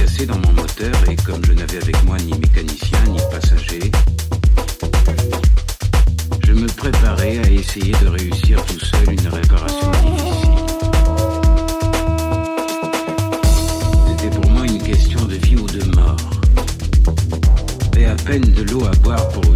cassé dans mon moteur et comme je n'avais avec moi ni mécanicien ni passager, je me préparais à essayer de réussir tout seul une réparation difficile. C'était pour moi une question de vie ou de mort. Et à peine de l'eau à boire pour